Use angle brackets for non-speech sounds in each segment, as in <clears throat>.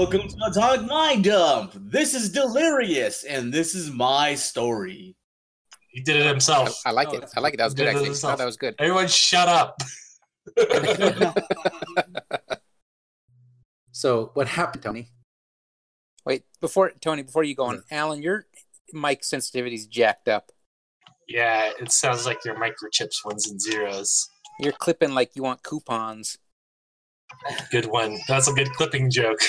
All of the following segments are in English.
Welcome to the Atomic Mind Dump. This is Delirious, and this is my story. He did it himself. I, I like it. I like it. That was good. Actually, himself. that was good. Everyone, shut up. <laughs> So what happened, Tony? Wait, before Tony, before you go on, Alan, your mic sensitivity's jacked up. yeah, it sounds like your microchips ones and zeros. You're clipping like you want coupons. Good one. That's a good clipping joke.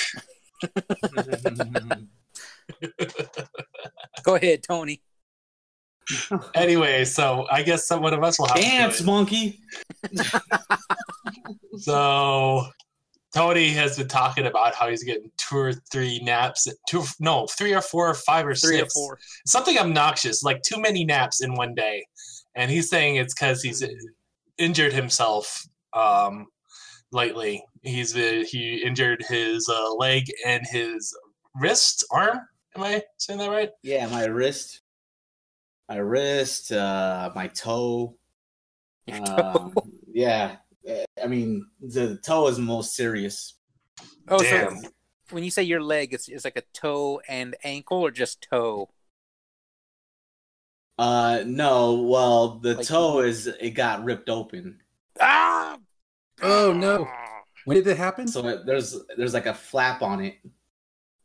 Go ahead, Tony. Anyway, so I guess some one of us will have Dance, to do monkey. <laughs> So Tony has been talking about how he's getting two or three naps, two no, three or four or five or Three six. or four. something obnoxious, like too many naps in one day. And he's saying it's because he's injured himself um, lately. He's uh, he injured his uh, leg and his wrist, arm. Am I saying that right? Yeah, my wrist, my wrist, uh, my toe. Your Um, <laughs> yeah, I mean the toe is most serious. Oh, Damn. so when you say your leg, it's, it's like a toe and ankle, or just toe? Uh, no, well the Like- toe is it got ripped open, Ah! Oh no! When did it happen? so it, there's there's like a flap on it.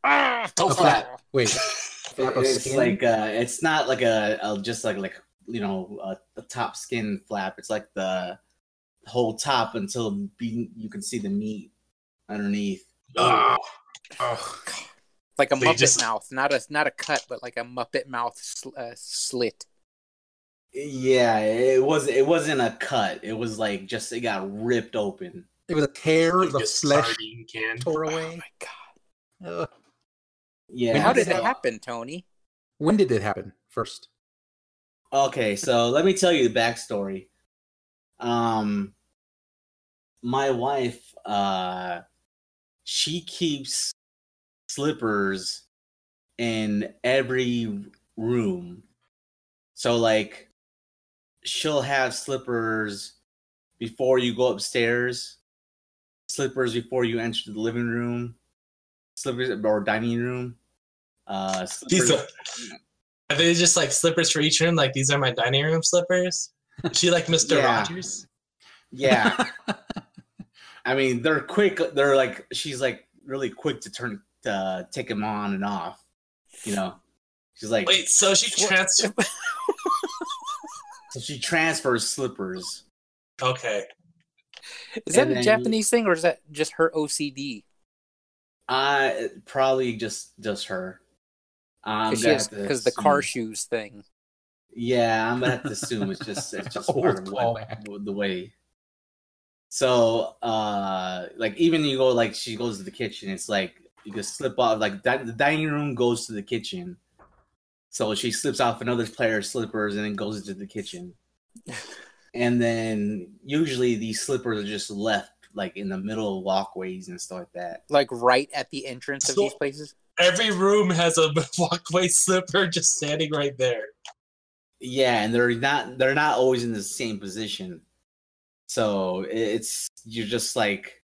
Ah! Toe A flap. Wait, <laughs> flap of It's skin? like uh, it's not like a, a just like like you know a, a top skin flap. It's like the whole top until be, you can see the meat underneath. Oh, oh, like a So Muppet just- mouth, not a not a cut, but like a Muppet mouth sl- uh, slit. Yeah, it was it wasn't a cut. It was like just it got ripped open. It was a tear. like The a flesh sardine can. tore Oh away. my god! Ugh. Yeah. How did so- it happen, Tony? when did it happen? First. Okay, so let me tell you the backstory. Um, my wife, uh, she keeps slippers in every room. So, like, she'll have slippers before you go upstairs, slippers before you enter the living room, slippers or dining room. Uh, These are, are they just like slippers for each room? Like these are my dining room slippers? Is she like <laughs> Mr. Yeah. Rogers? yeah. <laughs> I mean, they're quick. They're like she's like really quick to turn to take them on and off. You know, she's like Wait, so she trans <laughs> so she transfers slippers. Okay. Is that And a then- Japanese thing, or is that just her OCD? Uh probably just just her. Um, Because gonna have to the car shoes thing. Yeah, I'm gonna have to assume it's just it's <laughs> just part <laughs> of what, the way. So, uh, like even you go like she goes to the kitchen, it's like you can slip off. Like di- the dining room goes to the kitchen, so she slips off another player's slippers and then goes into the kitchen. <laughs> and then usually these slippers are just left like in the middle of walkways and stuff like that. Like right at the entrance of these places. Every room has a <laughs> walkway slipper just standing right there. Yeah, and they're not they're not always in the same position. So it's you're just like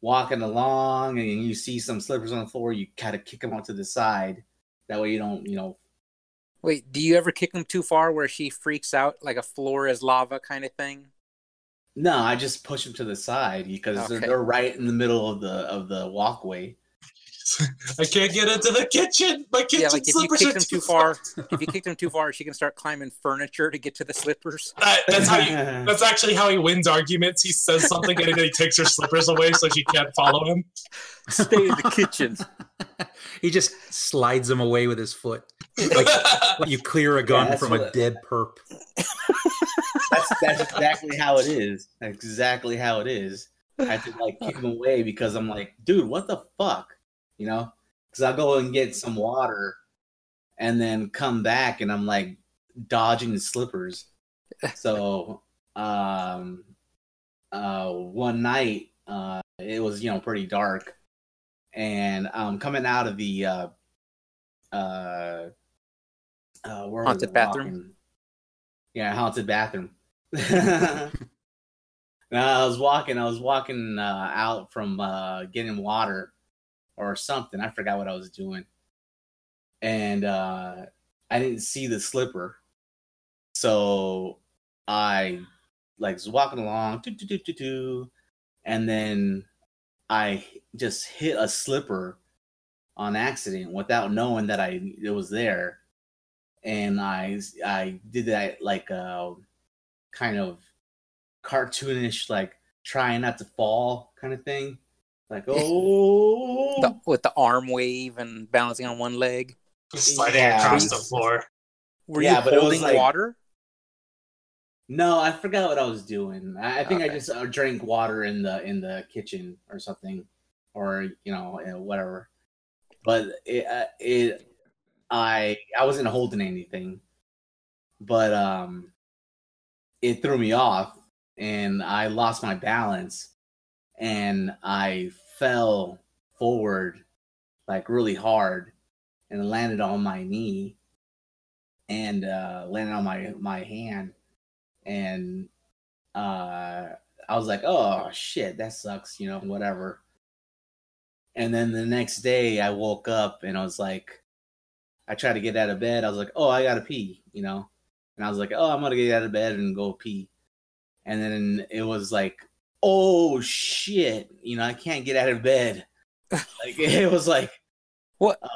walking along and you see some slippers on the floor, you kind of kick them out to the side. That way you don't, you know. Wait, do you ever kick them too far where she freaks out, like a floor is lava kind of thing? No, I just push them to the side because they're, they're right in the middle of the of the walkway. <laughs> I can't get into the kitchen. My kitchen yeah, like if you slippers kick are them too too far, <laughs> if you kick them too far, she can start climbing furniture to get to the slippers. That- that's how you. <laughs> That's actually how he wins arguments. He says something and then he takes her slippers away so she can't follow him. Stay in the kitchen. he just slides them away with his foot. Like, like you clear a gun that's from a what- dead perp. that's that's exactly how it is. That's exactly how it is. I had to like kick him away because I'm like, dude, what the fuck, you know? Because I'll go and get some water, and then come back, and I'm like dodging the slippers. <laughs> So, um, uh, one night, uh, it was you know pretty dark, and um, coming out of the uh, uh, uh, where Haunted bathroom? walking? Yeah, haunted bathroom. <laughs> <laughs> no, I was walking. I was walking uh, out from uh, getting water, or something. I forgot what I was doing, and uh, I didn't see the slipper, so I like was walking along, and then I just hit a slipper on accident without knowing that I it was there, and I I did that like a kind of cartoonish like trying not to fall kind of thing, like <laughs> oh The, with the arm wave and balancing on one leg. Sliding Yeah. across the floor. Were Yeah, you but it was holding like- water? No, I forgot what I was doing. I, I think I just uh, drank water in the in the kitchen or something, or you know uh, whatever. But it uh, it I I wasn't holding anything, but um, it threw me off, and I lost my balance, and I fell forward like really hard, and landed on my knee, and uh, landed on my my hand and uh I was like, "Oh shit, that sucks," you know, whatever. And then the next day I woke up and I was like I tried to get out of bed. I was like, "Oh, I got to pee," you know. And I was like, "Oh, I'm to get out of bed and go pee." And then it was like, "Oh shit, you know, I can't get out of bed." like <laughs> it was like What? uh,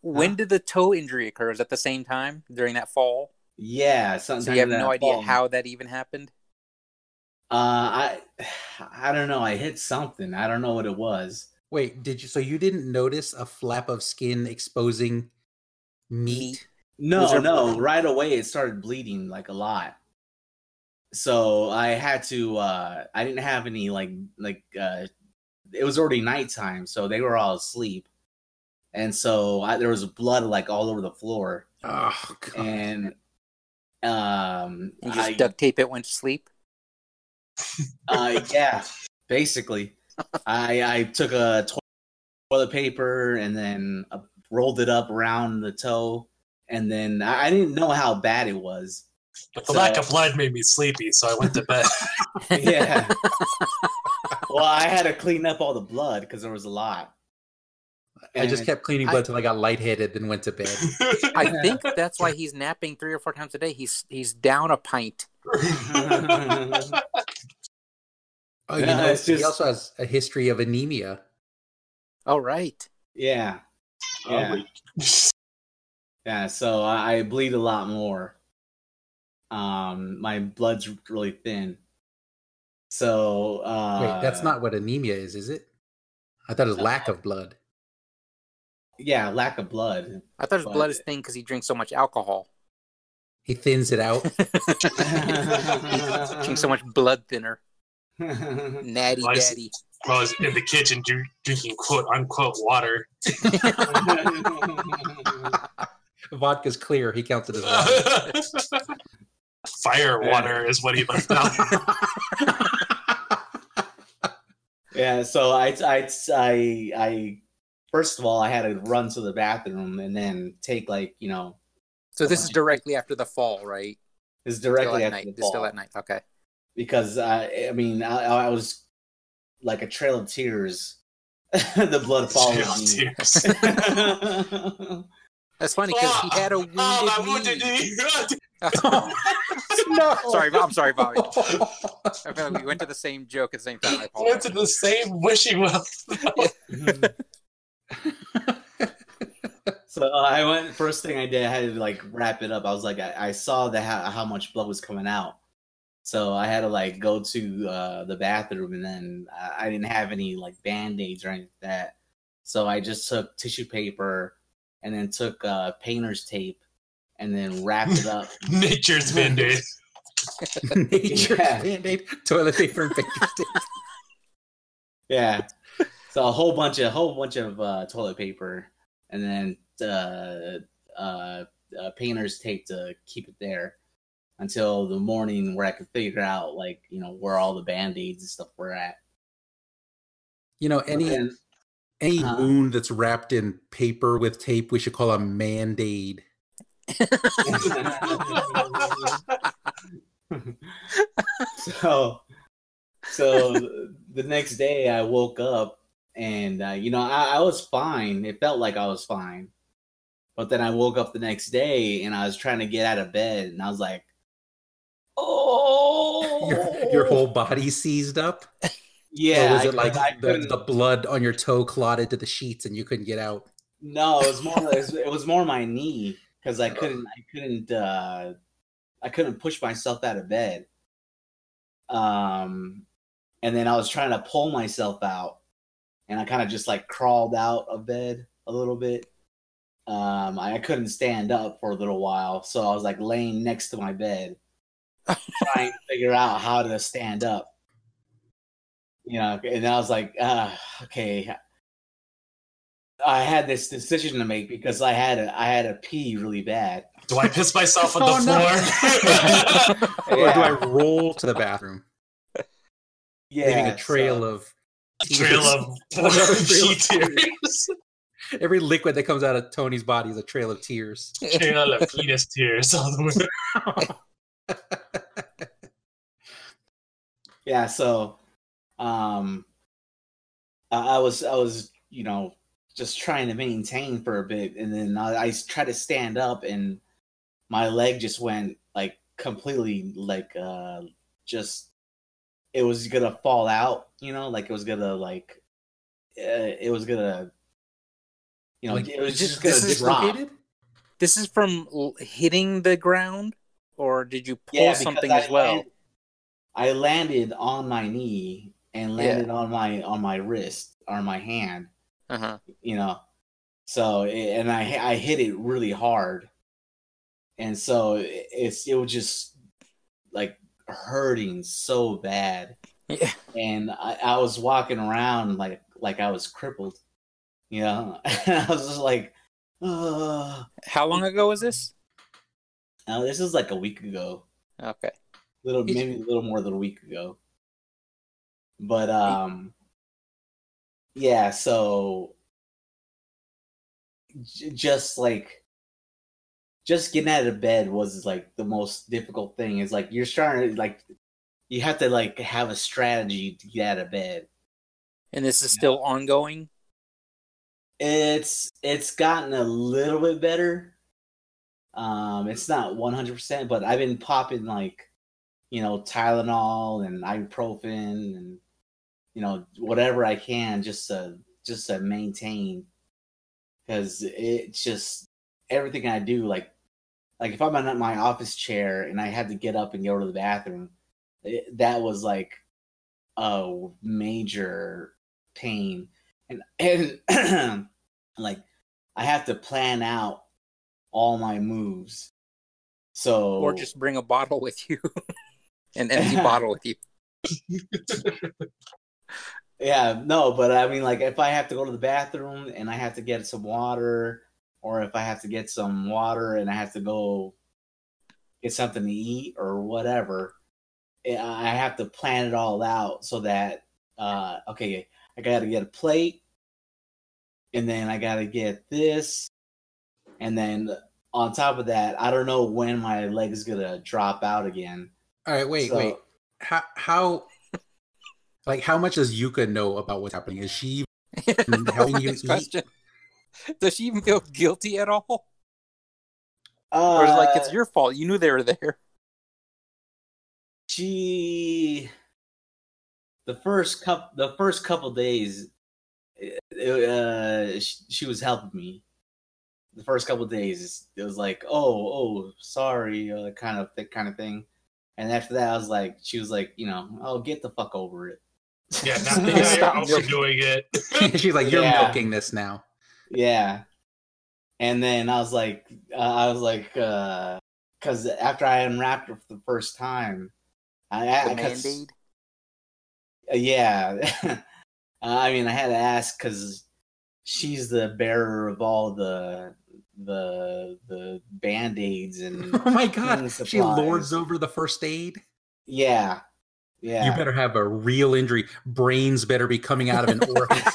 When Huh? did the toe injury occur? Was it at the same time during that fall? yeah, something So you have no idea how that even happened? Uh, I <sighs> I don't know. I hit something. I don't know what it was. Wait, did you? So you didn't notice a flap of skin exposing meat? Meat. No, there no. blood? <laughs> Right away, it started bleeding like a lot. So I had to. uh I didn't have any like like. uh It was already nighttime, so they were all asleep, and so I, there was blood like all over the floor, Oh god! and um, You just I, duct tape it, went to sleep? uh, <laughs> yeah, basically, I I took a toilet paper and then uh, rolled it up around the toe, and then I, I didn't know how bad it was. But the So- lack of blood made me sleepy, so I went to bed. <laughs> Yeah. well, I had to clean up all the blood because there was a lot. I just kept cleaning I- blood till I got lightheaded, then went to bed. <laughs> I think that's why he's napping three or four times a day. He's he's down a pint. Oh, you <laughs> Yeah, know, it's he also has a history of anemia. All right. yeah, oh, yeah, yeah. So I, I bleed a lot more. Um, my blood's really thin. So uh, Wait, that's not what anemia is, is it? I thought it was lack of blood. Yeah, lack of blood. I thought his But- blood is thin because he drinks so much alcohol. He thins it out. <laughs> He drinks so much blood thinner. <laughs> Natty Why is- daddy. I was in the kitchen dr- drinking quote unquote water. <laughs> Vodka's clear. He counts it as water. Fire water is what he left out. <laughs> yeah. So I, I, I, I. First of all, I had to run to the bathroom and then take like you know, So this is directly after the fall, right? it's Still directly at after night. the This is still fall. at night. Okay. because I, I mean, I, I was like a trail of tears. <laughs> the blood followed Trail of me. <laughs> tears. That's funny because he had a wounded Oh, my wounded knee. knee. <laughs> no. <laughs> sorry, I'm sorry, Bobby. <laughs> I feel like we went to the same joke at the same time. I I went apologize. to the same wishing well. so I went. First thing I did, I had to like wrap it up. I was like, I, I saw the how, how much blood was coming out, so I had to like go to uh, the bathroom, and then I, I didn't have any like band aids or anything like that. So I just took tissue paper, and then took uh, painter's tape, and then wrapped it up. <laughs> Nature's band-aid. <laughs> Nature Yeah. band-aid, toilet paper, and paper tape. <laughs> Yeah. So a whole bunch of whole bunch of uh, toilet paper, and then uh, uh, uh, painter's tape to keep it there until the morning where I could figure out like you know where all the band aids and stuff were at. You know, any And- any Uh. wound that's wrapped in paper with tape, we should call a mand-aid. so so the next day I woke up and uh, you know I, I was fine. It felt like I was fine, but then I woke up the next day and I was trying to get out of bed, and I was like, "Oh, Your, your whole body seized up? Yeah." or was I- it like the, the blood on your toe clotted to the sheets and you couldn't get out? No, it was more. it, was, it was more my knee because I couldn't. I couldn't. uh I couldn't push myself out of bed. Um, and then I was trying to pull myself out, and I kind of just like crawled out of bed a little bit. Um, I, I couldn't stand up for a little while, so I was like laying next to my bed, trying to figure out how to stand up. You know, and I was like, uh, okay, I had this decision to make because I had a I had a pee really bad. Do I piss myself on <laughs> the Oh, no. floor? <laughs> Or do I roll to the bathroom, Yeah, leaving a trail so- of Trail tears? of trail of <laughs> pee tears. Every liquid that comes out of Tony's body is a trail of tears. Trail of penis tears all the way. yeah. So, um, I, I was I was you know just trying to maintain for a bit, and then I, I tried to stand up, and my leg just went like completely like uh just it was gonna fall out, you know, like it was gonna like uh, it was gonna you know Like, it was just this gonna is drop. This is from hitting the ground, or did you pull because something I as well? I landed on my knee and landed on my on my wrist or my hand, Uh huh. you know. So it- and I I hit it really hard, and so it- it's it was just like hurting so bad, Yeah. and I, I was walking around like like I was crippled, you know. <laughs> I was just like, oh. How long ago was this? Now this is like a week ago. Okay. little maybe a little more than a week ago but um yeah so j- just like just getting out of bed was like the most difficult thing. Is like you're trying to like you have to like have a strategy to get out of bed. And this is still ongoing. it's it's gotten a little bit better. Um it's not 100% but i've been popping like you know tylenol and ibuprofen and you know whatever i can just to just to maintain because it's just everything i do like like if i'm in my office chair and i had to get up and go to the bathroom it, that was like a major pain and and <clears throat> like I have to plan out all my moves. So Or just bring a bottle with you. <laughs> An empty bottle with you. <laughs> yeah, no, but I mean like if I have to go to the bathroom and I have to get some water or if I have to get some water and I have to go get something to eat or whatever, eh, I have to plan it all out so that uh okay, I got to get a plate and then I got to get this and then on top of that, I don't know when my leg is going to drop out again. All right, wait, So- wait. How how like how much does Yuka know about what's happening? Is she helping you Next eat? question. Does she even feel guilty at all? Uh, Or is it like it's your fault? You knew they were there. she the first cup the first couple days uh she, she was helping me the first couple days it was like oh oh sorry uh, kind of that kind of thing and after that i was like she was like you know oh get the fuck over it Yeah, now, now you're Stop overdoing it. <laughs> She's like, you're Yeah. milking this now. yeah and then i was like uh, i was like uh because after i unwrapped her for the first time i, I The 'cause- Band-Aid. Uh, yeah <laughs> uh, i mean i had to ask because she's the bearer of all the the the band-aids and <laughs> Oh my god, she lords over the first aid. yeah yeah You better have a real injury. Brains better be coming out of an <laughs> orifice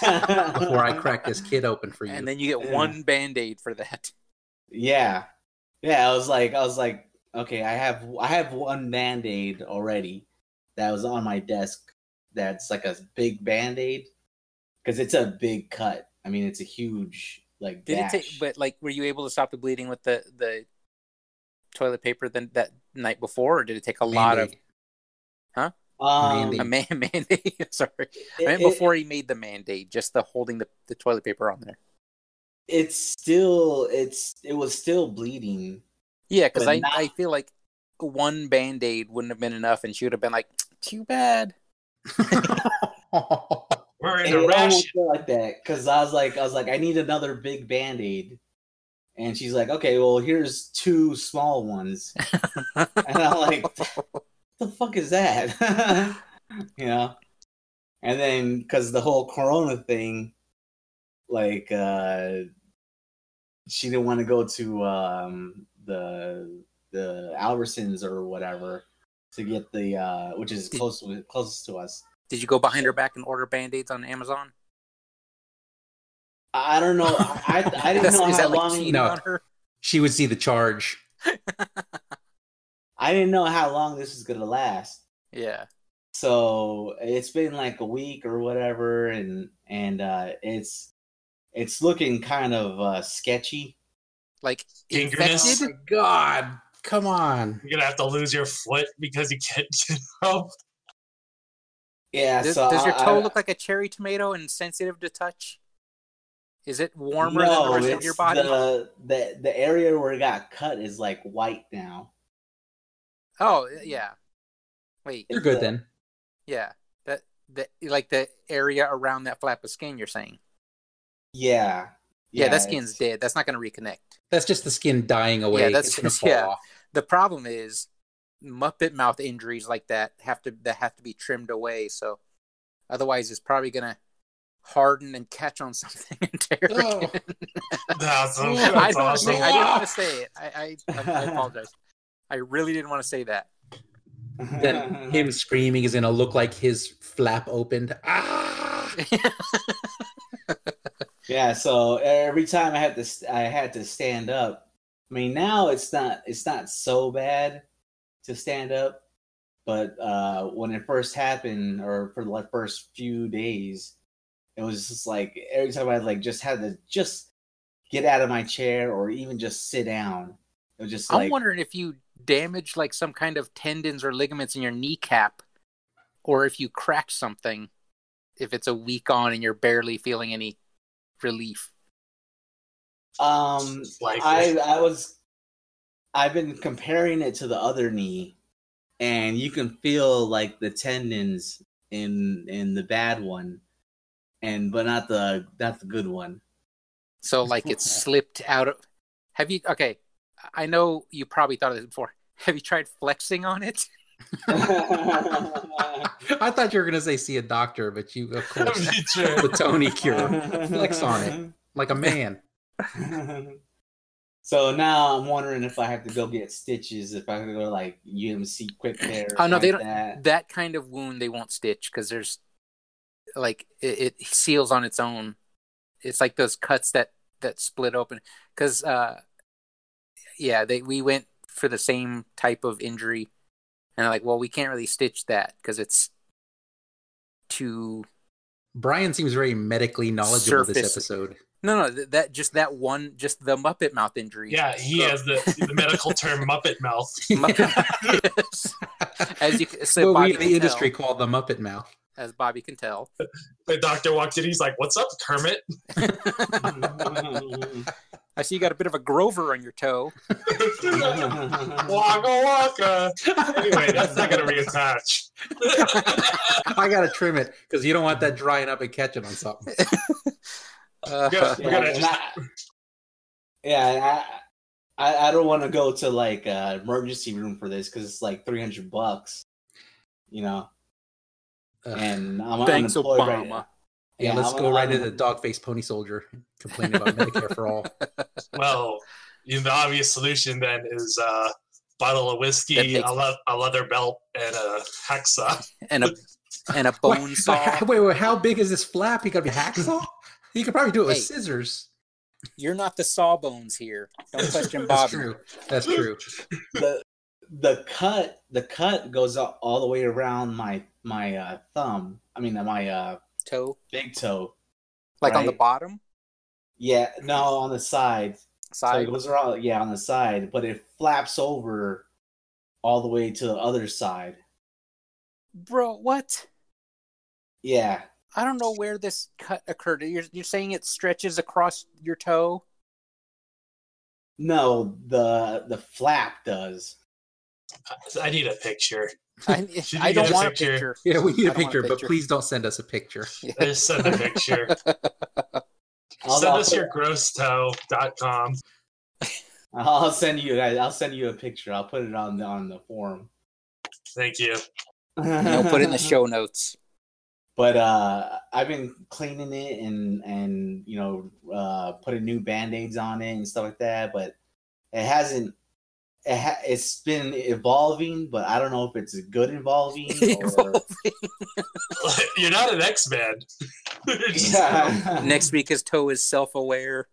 before I crack this kid open for you. And then you get Yeah. one band aid for that. yeah yeah i was like i was like okay i have i have one band-aid already that was on my desk that's like a big band-aid because it's a big cut. I mean, it's a huge like. Did gash. it take? But like, were you able to stop the bleeding with the the toilet paper then that night before, or did it take a lot of Band-Aid. Um, a man <laughs> mandate? <laughs> Sorry, I it- meant it- before he made the mandate, just the holding the, the toilet paper on there. it's still it's it was still bleeding. Yeah, because I not- I feel like one band aid wouldn't have been enough, and she would have been like, "Too bad." <laughs> We're in And a it rush. like that because I was like, I was like, I need another big band aid, and she's like, okay, well, here's two small ones, and I'm like, what the fuck is that? <laughs> you know, and then because the whole Corona thing, like, uh she didn't want to go to um the the Albertsons or whatever to get the uh which is close closest to us. Did you go behind her back and order band aids on Amazon? I don't know. I I, didn't know how that like long. No. she would see the charge. <laughs> I didn't know how long this was gonna last. Yeah. So it's been like a week or whatever, and and uh, it's it's looking kind of uh, sketchy. Like Gangrenous? infected? Oh my God, come on. You're gonna have to lose your foot because you can't <laughs> get up. Yeah. Does, so does your toe I- look like a cherry tomato and sensitive to touch? Is it warmer than the No, rest of it's your body? the the the area where it got cut is like white now. Oh yeah. Wait, You're good then. yeah. That the like the area around that flap of skin you're saying. Yeah. Yeah, that it's- skin's dead. That's not gonna reconnect. That's just the skin dying away. Yeah, that's- It's <laughs> gonna fall yeah. off. The problem is Muppet mouth injuries like that have to that have to be trimmed away. So otherwise, it's probably gonna harden and catch on <laughs> something and tear Oh. again. That's, <laughs> I don't want to say. I didn't want to say it. I, I, I apologize. I really didn't want to say that. Then him screaming is gonna look like his flap opened. Ah! <laughs> Yeah, so every time I had to I had to stand up. I mean, now it's not it's not so bad to stand up, but uh when it first happened or for the like, first few days, it was just like every time I like just had to just get out of my chair or even just sit down. It was just I'm like wondering if you damaged like some kind of tendons or ligaments in your kneecap, or if you crack something. If it's a week on and you're barely feeling any relief. Um, Likely. I I was I've been comparing it to the other knee, and you can feel like the tendons in in the bad one, and but not the not the good one. So like it slipped out of. Have you? Okay, I know you probably thought of this before. <laughs> Have you tried flexing on it? <laughs> I thought you were gonna say see a doctor, but you of <laughs> course the Tony cure. Flex on it like a man. so now I'm wondering if I have to go get stitches, if I have to go to like UMC Quick Care. Oh no, they don't. That. That kind of wound they won't stitch because there's like it, it seals on its own. It's like those cuts that that split open because uh yeah they we went for the same type of injury and they're like well we can't really stitch that because it's too Brian seems very medically knowledgeable this episode. No no th- that just that one just the Muppet mouth injury Yeah, he has the, the medical term <laughs> Muppet mouth. Muppet, <laughs> yes. as you can- so what we Bobby in the can industry tell, call the Muppet mouth. as Bobby can tell The doctor walked in. He's like, "What's up, Kermit?" <laughs> I see you got a bit of a Grover on your toe waka waka. Anyway, that's not gonna reattach. I gotta trim it because you don't want that drying up and catching on something. Uh, Yeah. <laughs> yeah, just- I, yeah, I, I I don't want to go to like uh, emergency room for this because it's like three hundred bucks, you know. Ugh. And I'm Thanks, unemployed right Obama. now. yeah, let's I'm- go right I'm- into the dog face pony soldier complaining about Medicare for all. <laughs> Well, you know, the obvious solution then is a bottle of whiskey, a, le- a leather belt, and a hacksaw. and a and a bone Wait, saw. Wait, wait, how big is this flap? You gotta be hacksaw? You could probably do it with Hey. scissors. You're not the sawbones here. Don't <laughs> question That's true. That's true. the the cut the cut goes all, all the way around my my uh, thumb. I mean my uh, Toe. big toe. Like on the bottom Yeah, no, on the side. So side. it goes around, yeah, on the side, but it flaps over all the way to the other side. Bro, what? Yeah, I don't know where this cut occurred. You're you're saying it stretches across your toe? no, the the flap does. Uh, I need a picture. I, <laughs> I don't a want a picture? picture. Yeah, we need I a don't a picture, but please don't send us a picture. <laughs> Just send a picture. <laughs> I'll, send I'll us put- your grosstoe.com. I'll send you guys. I'll send you a picture. I'll put it on the on the forum. Thank you. No, put it in the show notes. But uh, I've been cleaning it and and you know uh, putting new band aids on it and stuff like that. But it hasn't. It ha- it's been evolving, but I don't know if it's good evolving <laughs> or. <laughs> You're not an X Man. <laughs> Yeah. Next week, his toe is self-aware.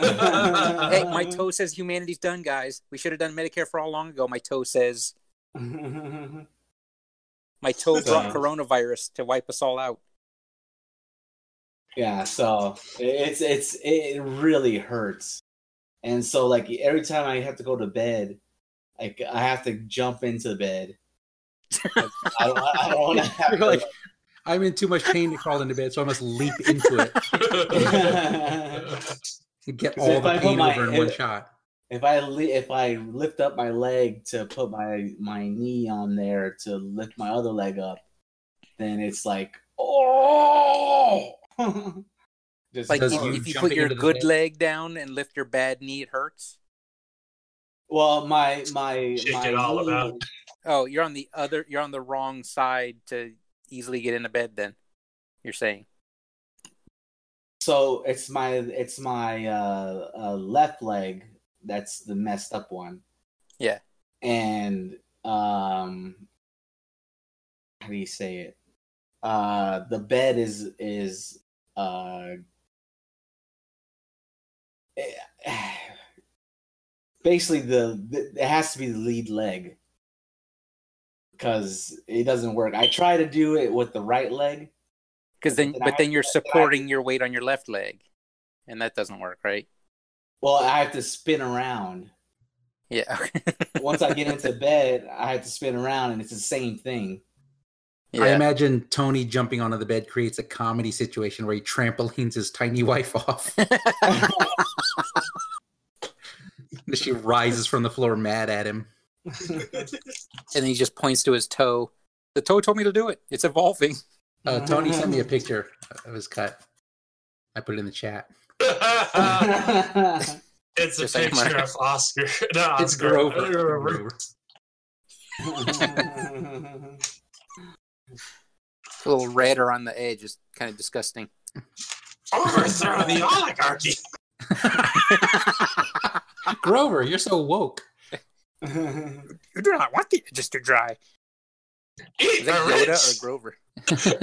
Hey, my toe says humanity's done, guys. We should have done Medicare for all long ago. My toe says my toe brought coronavirus to wipe us all out. Yeah, so it's it's it really hurts, and so like every time I have to go to bed, like I have to jump into bed. Like, I don't, I don't want to <laughs> have You're to, like, I'm in too much pain to crawl into bed, so I must leap into it <laughs> <laughs> and get 'Cause all the I pain my- over in one shot. If I li- if I lift up my leg to put my my knee on there to lift my other leg up, then it's like oh. <laughs> Just Like if, you if you put your good bed? leg down and lift your bad knee, it hurts. well, my my Shake my it all knee- about. Oh, you're on the other. You're on the wrong side to easily get into bed. Then you're saying. So it's my it's my uh, uh, left leg that's the messed up one. Yeah. And um, how do you say it? Uh, the bed is is uh, <sighs> basically the, the it has to be the lead leg because it doesn't work. I try to do it with the right leg. Because then, Then I but then you're then I- supporting your weight on your left leg, and that doesn't work, right? Well, I have to spin around. Yeah. <laughs> once I get into bed, I have to spin around, and it's the same thing. I imagine Tony jumping onto the bed creates a comedy situation where he trampolines his tiny wife off. <laughs> <laughs> she rises from the floor mad at him. and then he just points to his toe. The toe told me to do it. It's evolving. Uh, Tony sent me a picture of his cut. I put it in the chat. <laughs> it's a Just saying, picture Mark. of Oscar. <laughs> No, It's Oscar. Grover. Grover. <laughs> A little red or on the edge is kind of disgusting. Overthrow the oligarchy. Grover, you're so woke. You do not want the edges to dry. Eat Is that Yoda rich. or Grover?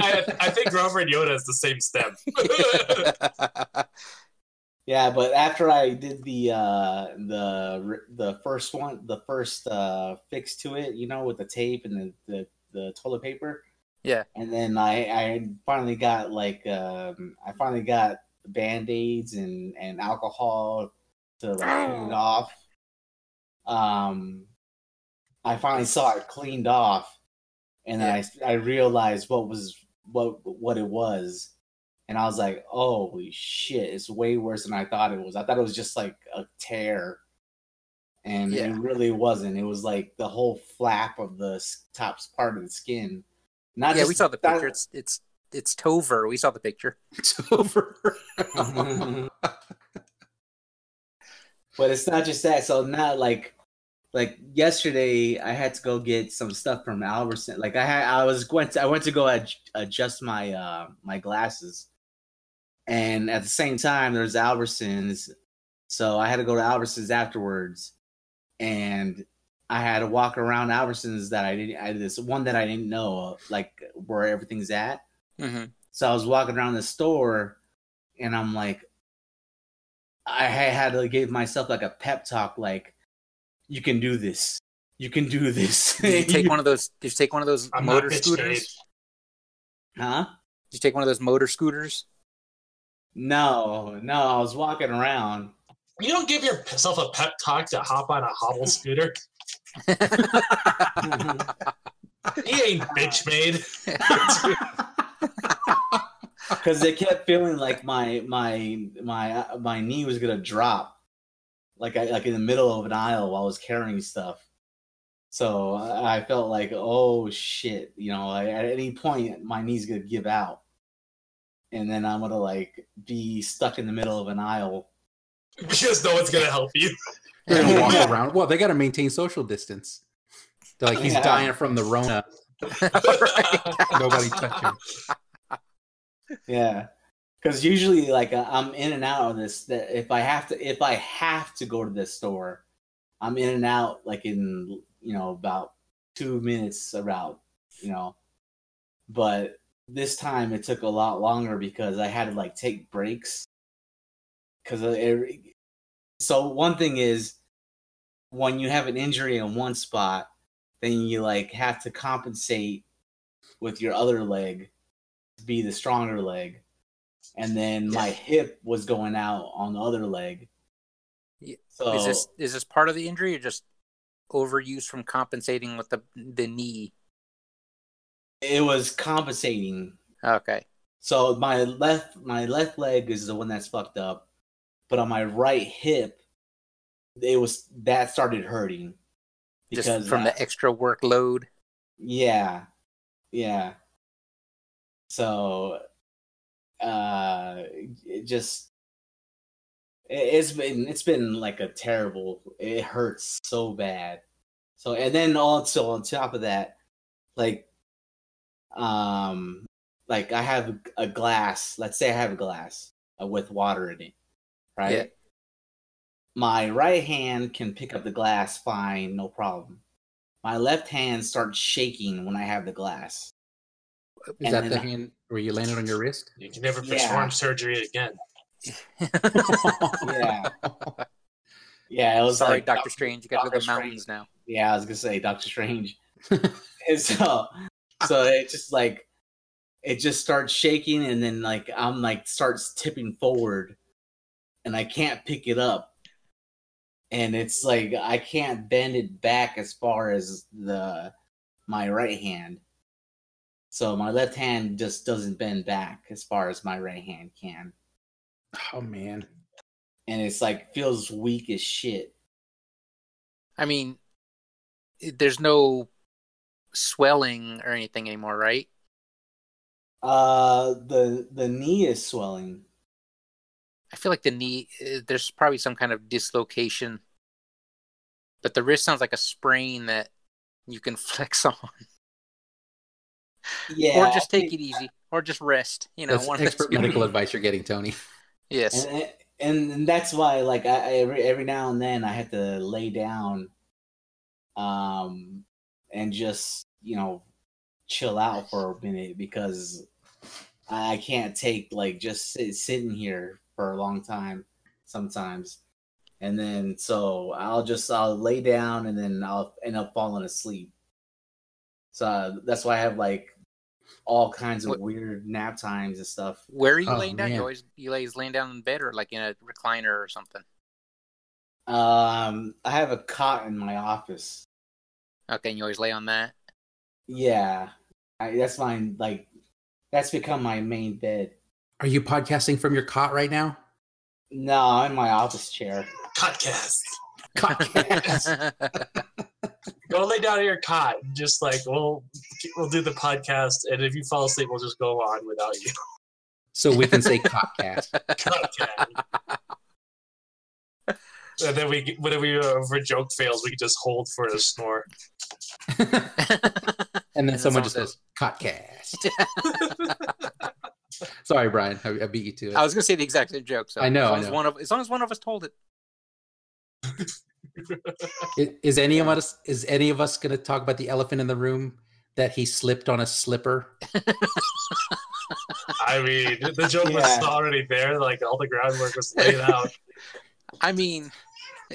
I, I think Grover and Yoda is the same stem. Yeah, but after I did the uh, the the first one, the first uh, fix to it, you know, with the tape and the the, the toilet paper. Yeah. And then I I finally got like um, I finally got band aids and and alcohol to like clean it off. Um, I finally saw it cleaned off, and then I I realized what was what what it was, and I was like, "Holy shit! It's way worse than I thought it was. I thought it was just like a tear, and Yeah. it really wasn't. It was like the whole flap of the top part of the skin. Not yeah, just we saw the not- picture. It's it's it's Tover. We saw the picture. <laughs> It's over. <laughs> but it's not just that. So not like like yesterday, I had to go get some stuff from Albertson. Like I had, I was going to, I went to go ad- adjust my uh my glasses, and at the same time, there's Albertsons. So I had to go to Albertsons afterwards, and I had to walk around Albertsons that I didn't. I this one that I didn't know, like where everything's at. hmm So I was walking around the store, and I'm like, I had to give myself like a pep talk, like, "You can do this. You can do this." Did you <laughs> take one of those? Did you take one of those I'm motor scooters? Huh? Did you take one of those motor scooters? No, no, I was walking around. You don't give yourself a pep talk to hop on a hobble scooter. <laughs> He ain't bitch made. <laughs> because they kept feeling like my my my my knee was gonna drop, like I like in the middle of an aisle while I was carrying stuff. So I felt like, oh shit, you know, at any point my knee's gonna give out, and then I'm gonna like be stuck in the middle of an aisle. Because no one's gonna help you. <laughs> They're gonna walk around. Well, they got to maintain social distance. They're like he's Yeah. dying from the Rona. <laughs> Nobody touch him. Yeah, because usually like uh, I'm in and out of this. That if I have to, if I have to go to this store, I'm in and out like in you know about two minutes around, you know. But this time it took a lot longer because I had to like take breaks. Because so one thing is when you have an injury in one spot, then you like have to compensate with your other leg to be the stronger leg. And then my hip was going out on the other leg. So Is this is this part of the injury or just overuse from compensating with the the knee? It was compensating. Okay. So my left my left leg is the one that's fucked up, but on my right hip, it was that started hurting Just from the extra workload. Yeah. Yeah. So uh it just it- it's been it's been like a terrible it hurts so bad. So and then also on top of that, like um like I have a glass, let's say I have a glass uh, with water in it, right? Yeah. My right hand can pick up the glass fine, no problem my left hand starts shaking when I have the glass. Is And that the I- hand where you landed on your wrist? You can never Yeah. perform surgery again. Yeah, yeah. It was Sorry, like Doctor Strange. You got to go to the mountains now. Yeah, I was gonna say Doctor Strange. <laughs> and so, so it just like it just starts shaking, and then like I'm like starts tipping forward, and I can't pick it up, and it's like I can't bend it back as far as the my right hand. So my left hand just doesn't bend back as far as my right hand can, Oh man. and it's like feels weak as shit. I mean, there's no swelling or anything anymore, right? Uh, the the knee is swelling. I feel like the knee, uh, there's probably some kind of dislocation. But the wrist sounds like a sprain that you can <laughs> flex on. Yeah, or just take it easy. Or just rest. You know, That's one expert two. medical <laughs> advice you're getting, Tony. Yes. and, and and that's why like I, I every every now and then I have to lay down um and just you know chill out for a minute because I can't take like just sit, sitting here for a long time sometimes and then so I'll just I'll lay down and then I'll end up falling asleep so uh, that's why I have like all kinds of What- weird nap times and stuff Where are you Oh, laying down? man. You always you always laying down in bed or like in a recliner or something. Um, I have a cot in my office. Okay, and you always lay on that. Yeah, I, that's my like. That's become my main bed. Are you podcasting from your cot right now? No, I'm in my office chair. Podcast. Cotcast. <laughs> Go lay down in your cot. and Just like we'll we'll do the podcast, and if you fall asleep, we'll just go on without you. so we can say cotcast. Podcast. And then we, whenever we, uh, if a joke fails, we can just hold for a snore. <laughs> and then then someone someone just goes, cotcast. <laughs> Sorry, Brian. I, I beat you to it. I was gonna say the exact same joke. So I know, As long, I as one of as long as one of us told it. Is, is any of us is any of us going to talk about the elephant in the room that he slipped on a slipper? <laughs> I mean, the joke was already there. Like all the groundwork was laid out. I mean,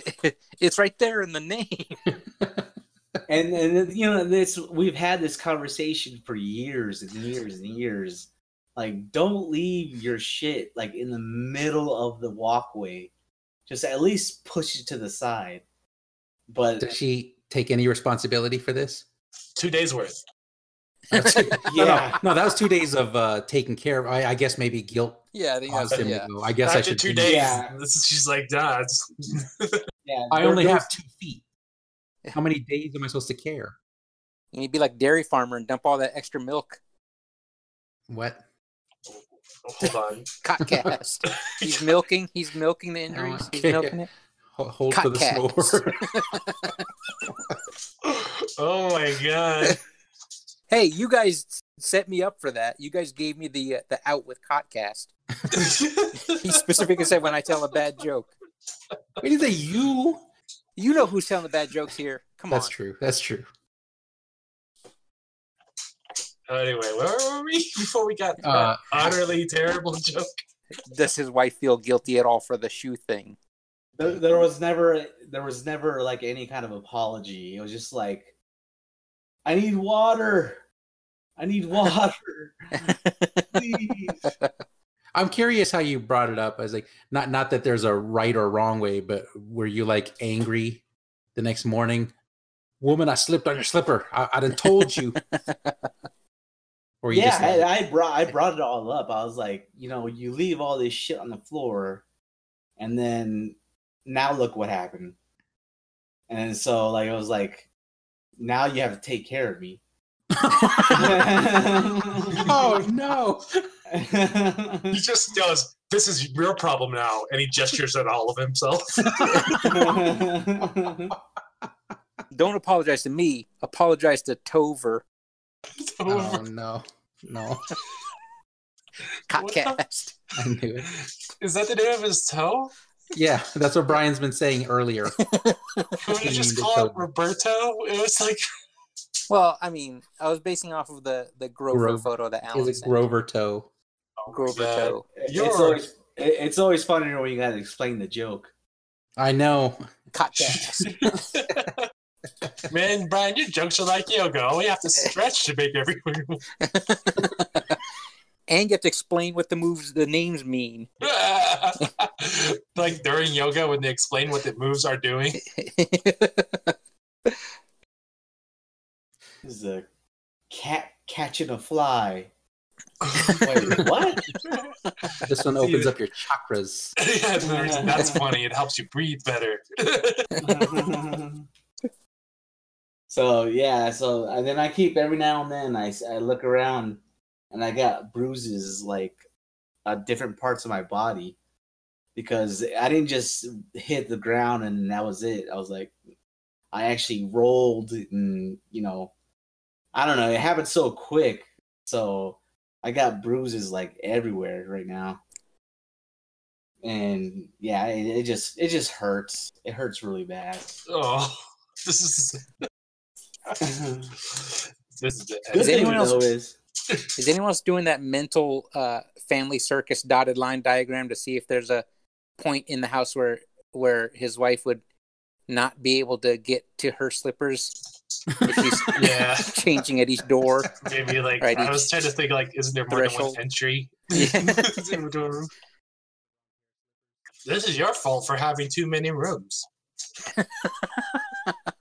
<laughs> it's right there in the name. <laughs> And and you know this we've had this conversation for years and years and years. like don't leave your shit like in the middle of the walkway. Just at least push it to the side. But Does she take any responsibility for this? Two days worth. That's- <laughs> Yeah. No, no, that was two days of uh, taking care of. I, I guess maybe guilt yeah, I think caused that's him yeah. to go. I guess I should. two days, Yeah. this is, she's like, nah. It's, <laughs> yeah, I only there's- have two feet. How many days am I supposed to care? You need to be like dairy farmer and dump all that extra milk. What? hold on. <laughs> Cotcast. <laughs> he's milking. He's milking the injuries. He's milking it. Ho- Hold for the Cotcast. snore. oh my god. Hey, you guys set me up for that. You guys gave me the uh, the out with Cotcast. <laughs> He specifically said when I tell a bad joke. Wait, is it you? You know who's telling the bad jokes here. Come That's on. That's true. That's true. anyway, where were we <laughs> before we got to Uh, utterly terrible joke? Does his wife feel guilty at all for the shoe thing? there, there was never there was never like any kind of apology. It was just like I need water. I need <laughs> water. Please. <laughs> I'm curious how you brought it up. I was like, not not that there's a right or wrong way, but were you like angry the next morning? Woman, I slipped on your slipper. I, I done told you. <laughs> or you yeah, I, I brought I brought it all up. I was like, you know, you leave all this shit on the floor, and then now look what happened. And so, like, I was like, now you have to take care of me. <laughs> oh no. <laughs> <laughs> He just goes, "This is your problem now," and he gestures at all of himself. Don't apologize to me. Apologize to Tover. Oh no. No. Cotcast. I knew it. Is that the name of his toe? Yeah, that's what Brian's been saying earlier. <laughs> Could you just call it. Roberto? It was like, Well, I mean, I was basing off of the the Grover Grover. photo that Allen Is it sent. Grover toe? Oh Grover toe. It's always it's always funnier when you gotta explain the joke. I know. Cotcast. <laughs> Man, Brian, your jokes are like yoga. We have to stretch to make everyone. <laughs> and you have to explain what the moves, the names mean. <laughs> like during yoga when they explain what the moves are doing. <laughs> This is a cat catching a fly. Wait, <laughs> what? This one opens up your chakras. yeah, that's funny. It helps you breathe better. so yeah, so and then I keep every now and then I, I look around and I got bruises like uh, different parts of my body because I didn't just hit the ground and that was it. I was like, I actually rolled and you know, I don't know. It happened so quick, so I got bruises like everywhere right now. And yeah, it, it just it just hurts. It hurts really bad. oh, <laughs> this is <laughs> <laughs> this is the Good Is thing anyone else- though is <laughs> Is anyone else doing that mental uh, family circus dotted line diagram to see if there's a point in the house where where his wife would not be able to get to her slippers if she's <laughs> yeah. <laughs> changing at each door? Maybe like Right, I was trying to think like, isn't there more than one entry? Yeah. into a room? This is your fault for having too many rooms.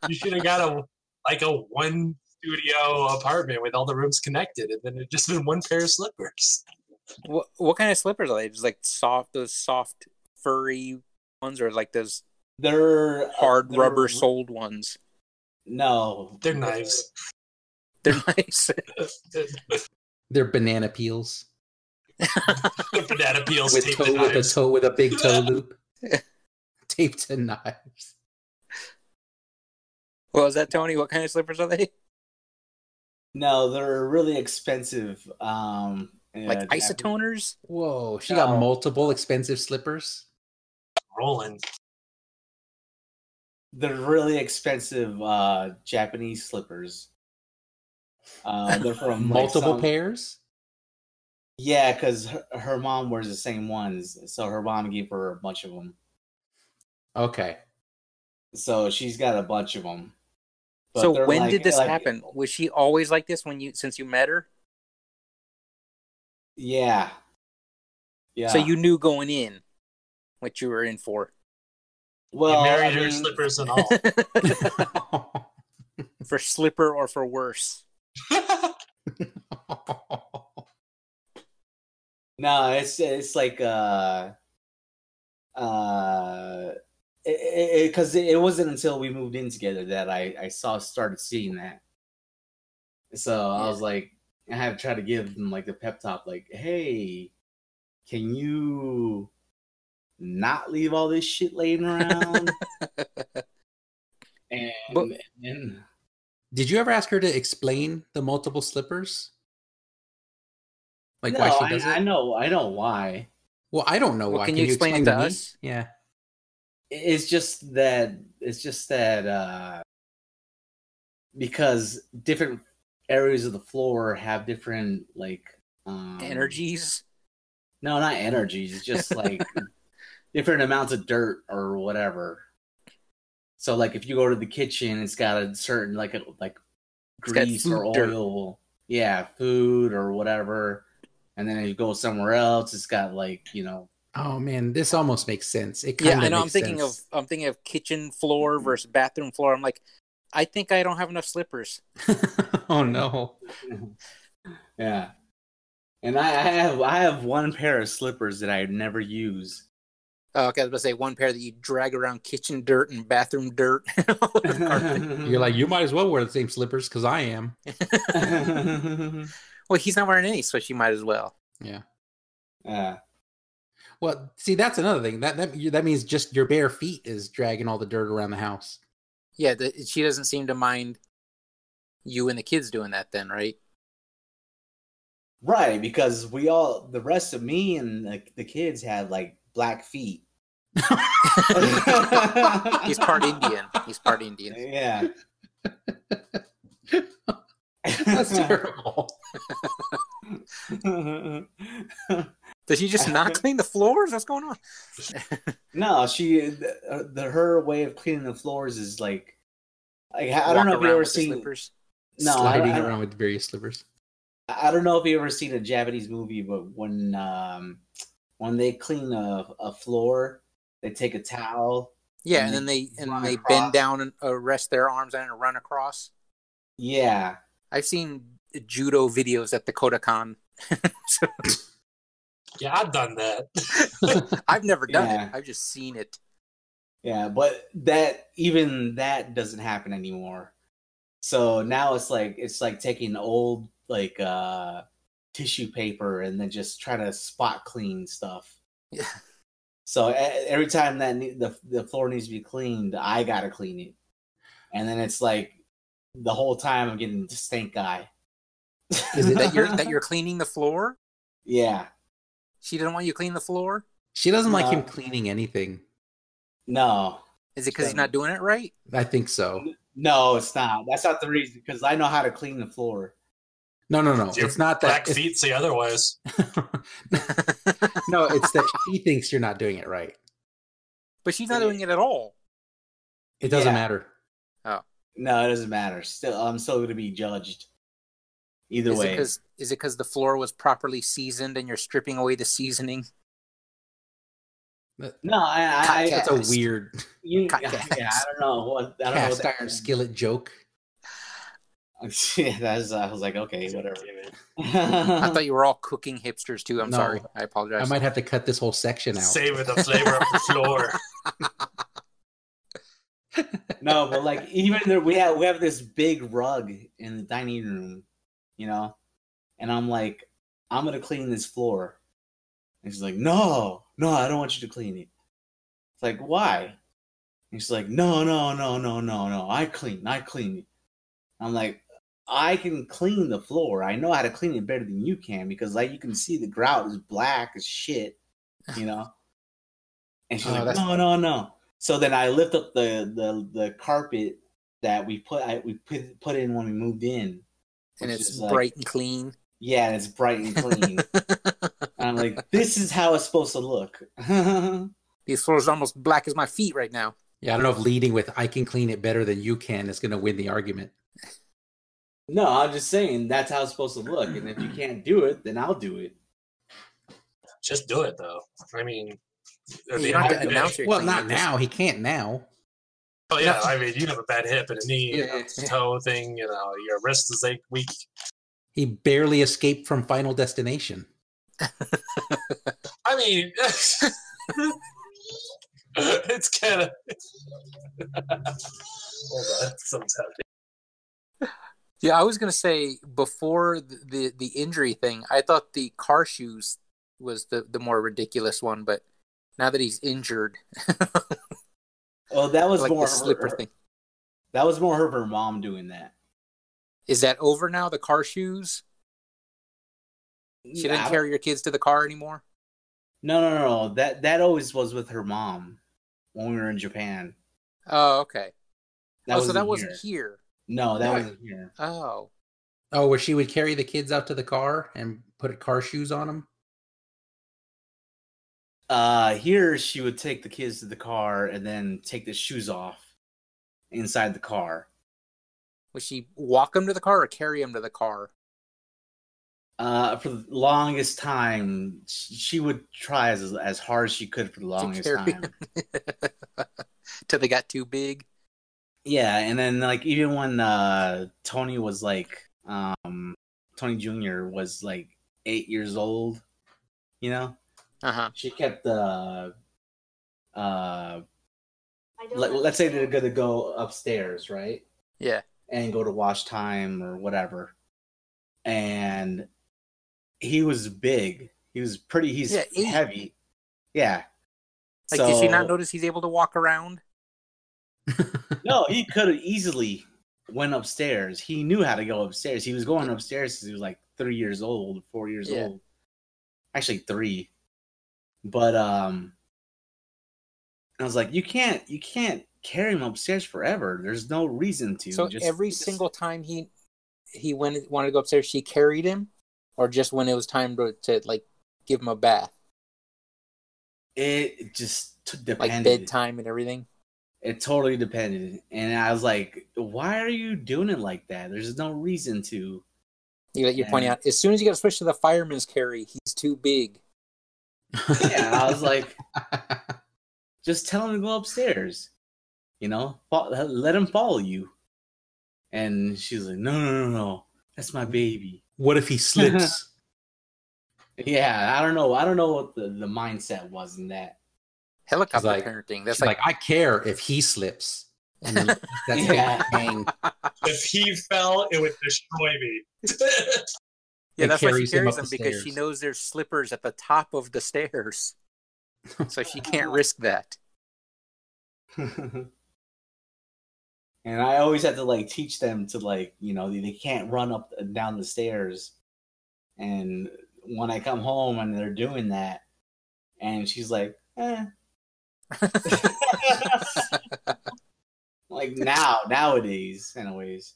you should have got a like a one studio apartment with all the rooms connected, and then it just been one pair of slippers. What what kind of slippers are they? Just like soft, those soft furry ones, or like those they're uh, hard they're- rubber soled ones? No, They're knives. <laughs> They're nice. <laughs> They're banana peels <laughs> the banana peels with taped toe to with a toe with a big toe loop taped to knives. what was that, Tony? What kind of slippers are they? No, they're really expensive. Um, Like uh, isotoners? Whoa, she No. got multiple expensive slippers. Rolling. They're really expensive uh, Japanese slippers. Uh, they're from <laughs> like, multiple some- pairs. Yeah, because her, her mom wears the same ones, so her mom gave her a bunch of them. Okay. So she's got a bunch of them. But so when like- did this like- happen? Was she always like this when you since you met her? Yeah. Yeah. So you knew going in what you were in for. well, you I married her mean, slippers and all. <laughs> for slipper or for worse. <laughs> No, it's it's like uh uh it because it, it, wasn't until we moved in together that I I saw started seeing that. So I was like, I have to try to give them like the pep talk, like, hey, can you not leave all this shit laying around? <laughs> and, But- and Did you ever ask her to explain the multiple slippers? Like no, why she I, does it? I know, I know why. Well, I don't know Well, why. can you explain it to me? us? Yeah. It's just that it's just that uh because different areas of the floor have different like um Energies. no not energies it's just like <laughs> different amounts of dirt or whatever so like if you go to the kitchen it's got a certain like a like It's grease or food dirt. oil yeah food or whatever and then you go somewhere else it's got like you know Oh man, this almost makes sense. It Yeah, kind I of know. I'm thinking sense. of I'm thinking of kitchen floor mm-hmm. versus bathroom floor. I'm like, I think I don't have enough slippers. <laughs> oh no. <laughs> yeah. And I, I have I have one pair of slippers that I never use. Oh, okay, I was about to say one pair that you drag around kitchen dirt and bathroom dirt. <laughs> all over the carpet. You're like, you might as well wear the same slippers because I am. well, he's not wearing any, so she might as well. Yeah. yeah. Well, see, that's another thing. That that that means just your bare feet is dragging all the dirt around the house. Yeah, the, she doesn't seem to mind you and the kids doing that. Then, right? Right, because we all the rest of me and the, the kids had like black feet. <laughs> He's part Indian. He's part Indian. Yeah. <laughs> That's terrible. <laughs> Does she just not <laughs> clean the floors? What's going on? <laughs> no, she the, the her way of cleaning the floors is like like I don't Walk know if you ever seen slippers. no Sliding I- around with various slippers. I don't know if you ever seen a Japanese movie, but when um when they clean a, a floor, they take a towel. Yeah, and and then they they and run they across. bend down and uh, rest their arms and run across. Yeah, I've seen judo videos at the Kodokan. <laughs> so, yeah, I've done that. <laughs> I've never done Yeah. it. I've just seen it. yeah, but that even that doesn't happen anymore. So now it's like it's like taking old like uh tissue paper and then just try to spot clean stuff. Yeah. So every time that ne- the the floor needs to be cleaned, I gotta clean it, and then it's like the whole time I'm getting the stink guy. Is it that you're <laughs> that you're cleaning the floor? Yeah. She doesn't want you to clean the floor. She doesn't like him cleaning anything. No. Is it because he's not doing it right? I think so. No, it's not. That's not the reason. Because I know how to clean the floor. No, no, no. Your It's not Black that. it's- feet say otherwise. <laughs> no, it's that she <laughs> thinks you're not doing it right. But she's not doing it at all. It doesn't Yeah. matter. Oh. No, it doesn't matter. Still, I'm still going to be judged. Either Is it way. because is it because the floor was properly seasoned and you're stripping away the seasoning? No, I, I, Cat That's a weird you, yeah, Cast. I don't know what. I don't know what cast that iron skillet joke. <laughs> yeah, that's. I was like, okay, whatever. I thought <laughs> you were all cooking hipsters too. I'm No. sorry. I apologize. I might have to cut this whole section out. Savor the flavor of the floor. <laughs> no, but like even there, we have we have this big rug in the dining room, you know, and I'm like, I'm gonna clean this floor, and she's like, no, no, I don't want you to clean it. It's like, why? And she's like, no, no, no, no, no, no, I clean, I clean it. I'm like, I can clean the floor. I know how to clean it better than you can because like you can see the grout is black as shit, you know. <laughs> And she's Oh, like, no, no, no. So then I lift up the the the carpet that we put I, we put put in when we moved in, and which it's is, like- bright and clean. Yeah, and it's bright and clean. <laughs> and I'm like, this is how it's supposed to look. <laughs> no, These floors are almost black as my feet right now. Yeah, I don't know if leading with "I can clean it better than you can" is going to win the argument. No, I'm just saying that's how it's supposed to look. And if you can't do it, then I'll do it. Just do it though. I mean, You don't have to announce your Well, not now. He can't now. Oh yeah, I mean, you have a bad hip and a knee, Yeah. and a toe thing. You know, your wrist is like weak. He barely escaped from Final Destination. <laughs> I mean, <laughs> it's kind of. <laughs> Hold on, something's happening. Yeah, I was gonna say before the, the the injury thing, I thought the car shoes was the the more ridiculous one, but now that he's injured, Well, that was like more the slipper her, thing. That was more her, her mom doing that. Is that over now? The car shoes? She didn't I- carry your kids to the car anymore. No, no, no, no. That that always was with her mom when we were in Japan. Oh, okay. That oh, so that wasn't wasn't here. here. No, that No. wasn't here. Oh, Oh, where she would carry the kids out to the car and put car shoes on them. Uh, here she would take the kids to the car and then take the shoes off inside the car. would she walk them to the car or carry them to the car? Uh, for the longest time, she would try as as hard as she could for the To longest carry time. <laughs> till they got too big. Yeah, and then like even when uh Tony was like um Tony Jr. was like eight years old, you know, Uh huh. she kept the uh I don't let, let's say they're gonna go upstairs, right? Yeah. And go to wash time or whatever. And he was big. He was pretty he's Yeah, eight. heavy. Yeah. Like, did she not notice he's able to walk around? <laughs> No, he could have easily went upstairs. He knew how to go upstairs. He was going upstairs since he was like three years old, four years Yeah. old. Actually three. But um I was like, you can't you can't carry him upstairs forever. There's no reason to. So Just- every just- single time he he went wanted to go upstairs, she carried him, or just when it was time to, to like give him a bath, it just t- like depended. bedtime and everything. It totally depended. And I was like, why are you doing it like that? There's no reason to. You, you're pointing out as soon as you got to switch to the fireman's carry, he's too big. Yeah, I was like, <laughs> just tell him to go upstairs. You know, let him follow you. And she's like, no, no, no, no, that's my baby. what if he slips? <laughs> Yeah, I don't know. I don't know what the, the mindset was in that. Helicopter like- parenting. That's like, like, I care if he slips. And then <laughs> that's Yeah. If he fell, it would destroy me. Yeah, that's why she carries them the because she knows there's slippers at the top of the stairs, <laughs> so she can't risk that. <laughs> and I always had to like teach them to like, you know, they, they can't run up and down the stairs. And when I come home and they're doing that, and she's like, eh. <laughs> like now, nowadays, anyways.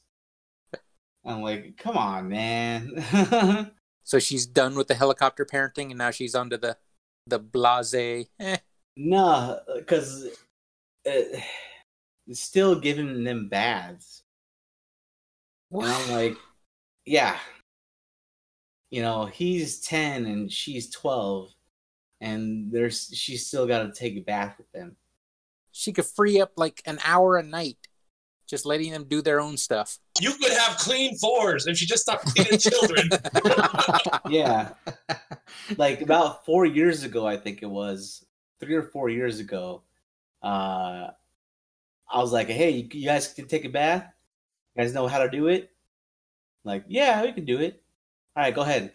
I'm like, come on, man. <laughs> So she's done with the helicopter parenting, and now she's onto the the blase. Eh. no, because it, it's still giving them baths. And I'm like, yeah. You know, he's 10 and she's 12, and there's she's still got to take a bath with them. She could free up like an hour a night, just letting them do their own stuff. You could have clean fours if she just stopped cleaning <laughs> children. Yeah. like about four years ago, I think it was three or four years ago. Uh, I was like, "Hey, you, you guys can take a bath. You guys know how to do it?" Like, yeah, we can do it. All right, go ahead.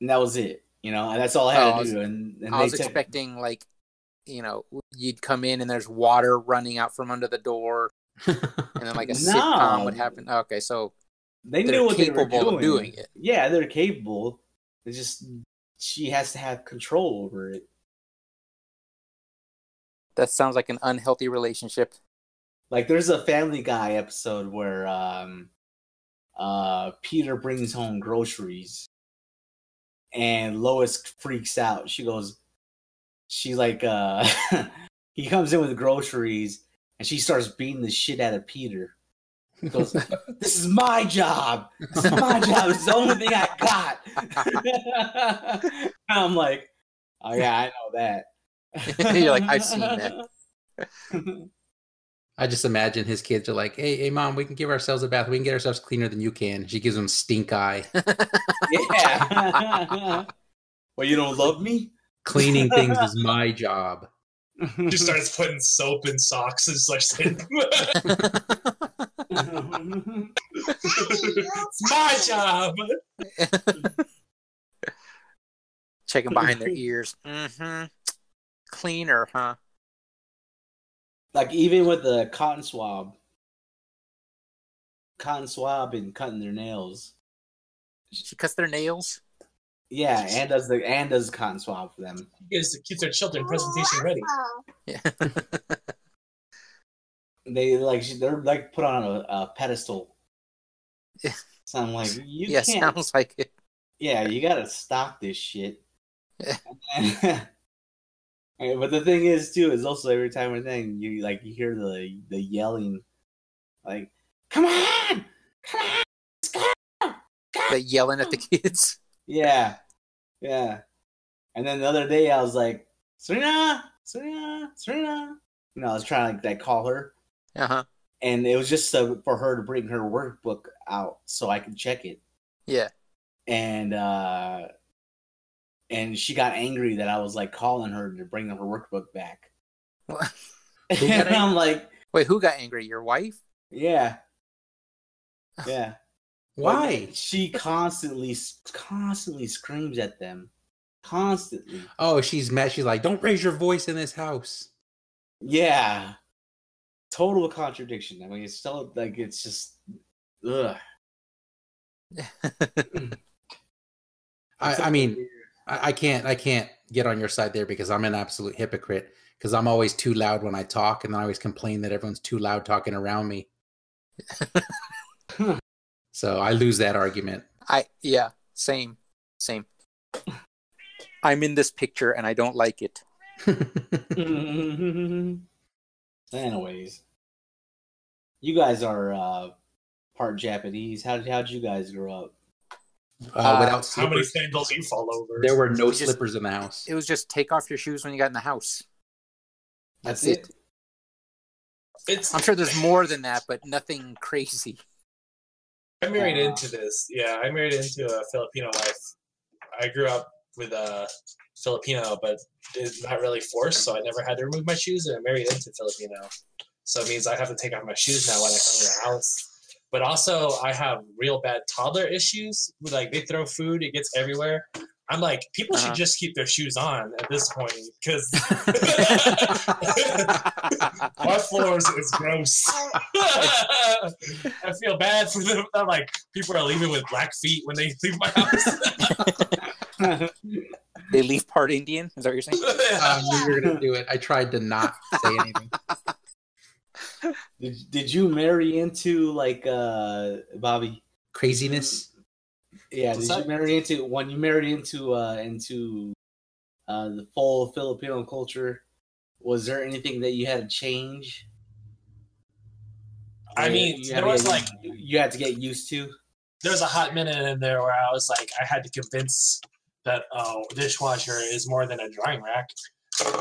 And that was it. You know, and that's all I had Oh, to I was- do. And, and I was took- expecting like, you know, you'd come in and there's water running out from under the door, and then like a <laughs> sitcom would No. happen. Okay, so they knew what they were of doing. doing it. Yeah, they're capable. It's just she has to have control over it. that sounds like an unhealthy relationship. Like there's a Family Guy episode where um uh Peter brings home groceries and Lois freaks out. She goes she like uh <laughs> he comes in with groceries and she starts beating the shit out of Peter. He <laughs> goes, "This is my job. This is my job. It's the only thing I got." <laughs> I'm like, "Oh yeah, I know that." <laughs> You're like, "I've seen that." I just imagine his kids are like, "Hey, hey, mom, we can give ourselves a bath. We can get ourselves cleaner than you can." She gives them stink eye. yeah. well, you don't love me. Cleaning things is my job. She <laughs> starts putting soap in socks and such. it's <laughs> my job. <laughs> Checking behind their ears. Mm-hmm. Cleaner, huh? like even with the cotton swab, cotton swab and cutting their nails. She cuts their nails. Yeah, and does the and does cotton swab for them. Because the kids are children presentation ready. Yeah. They like they're like put on a, a pedestal. Yeah. So I'm like, you yeah, can't. sounds like it. Yeah, you gotta stop this shit. Yeah. Okay, <laughs> but the thing is too is also every time we're thing you like you hear the the yelling, like, "Come on, come on, let's go!" The yelling at the kids. Yeah, yeah. And then the other day I was like, Serena, Serena, Serena. You know, I was trying to like, call her, Uh huh. and it was just so, for her to bring her workbook out so I could check it. Yeah. And uh and she got angry that I was like calling her to bring her workbook back. What? <laughs> And I'm like, Wait, who got angry? Your wife? yeah, yeah. Why? She constantly, constantly screams at them, constantly. Oh, she's mad. She's like, "Don't raise your voice in this house." Yeah, total contradiction. I mean, it's so like it's just, ugh. <laughs> Mm. I, I mean, I, I can't. I can't get on your side there because I'm an absolute hypocrite. Because I'm always too loud when I talk, and then I always complain that everyone's too loud talking around me. So I lose that argument. I yeah, same, same. <laughs> I'm in this picture and I don't like it. <laughs> Anyways, you guys are uh, part Japanese. How did how'd you guys grow up? uh, Uh, without How many sandals you fall over? there were no We just- slippers in the house. It was just take off your shoes when you got in the house. That's, That's it. It's I'm sure there's more than that, but nothing crazy. I married Uh, into this. Yeah, I married into a Filipino life. I grew up with a Filipino, but it's not really forced, so I never had to remove my shoes, and I married into Filipino. So it means I have to take off my shoes now when I come to the house. But also, I have real bad toddler issues. Like they throw food, it gets everywhere. I'm like, people Uh-huh. should just keep their shoes on at this point because my <laughs> <laughs> floors is gross. I feel bad for them. I'm like, people are leaving with black feet when they leave my house. <laughs> They leave part Indian. Is that what you're saying? I knew you were gonna do it. I tried to not say anything. Did Did you marry into like uh Bobby? Craziness. Yeah, did you marry into when you married into uh into uh the full Filipino culture? Was there anything that you had to change? I mean, you there was get- like you had to get used to. there was a hot minute in there where I was like, I had to convince that oh, dishwasher is more than a drying rack.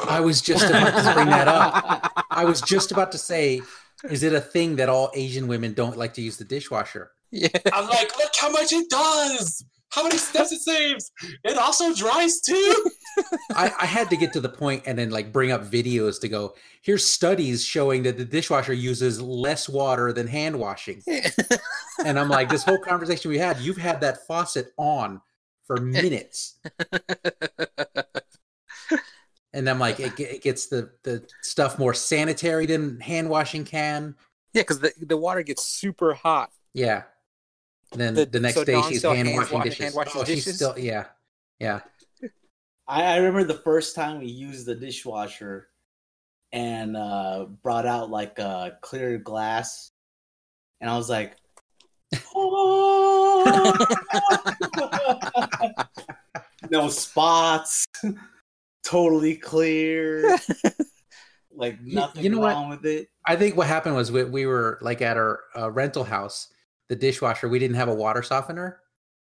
I was just about to bring that up. <laughs> I was just about to say, is it a thing that all Asian women don't like to use the dishwasher? Yeah. I'm like, look how much it does. How many steps it saves. It also dries too. <laughs> I, I had to get to the point and then like bring up videos to go. Here's studies showing that the dishwasher uses less water than hand washing, <laughs> and I'm like, this whole conversation we had, you've had that faucet on for minutes, <laughs> and I'm like, it, it gets the the stuff more sanitary than hand washing can. Yeah, because the, the water gets super hot. Yeah. And then The- the, next so day Dawn she's hand hands washing dishes. hand washes oh, she's still yeah, yeah. I, I remember the first time we used the dishwasher and uh, brought out like a clear glass, and I was like, "Oh!" <laughs> no spots, <laughs> totally clear. Like nothing you know what? with it. I think what happened was we, we were like at our uh, rental house, the dishwasher. We didn't have a water softener,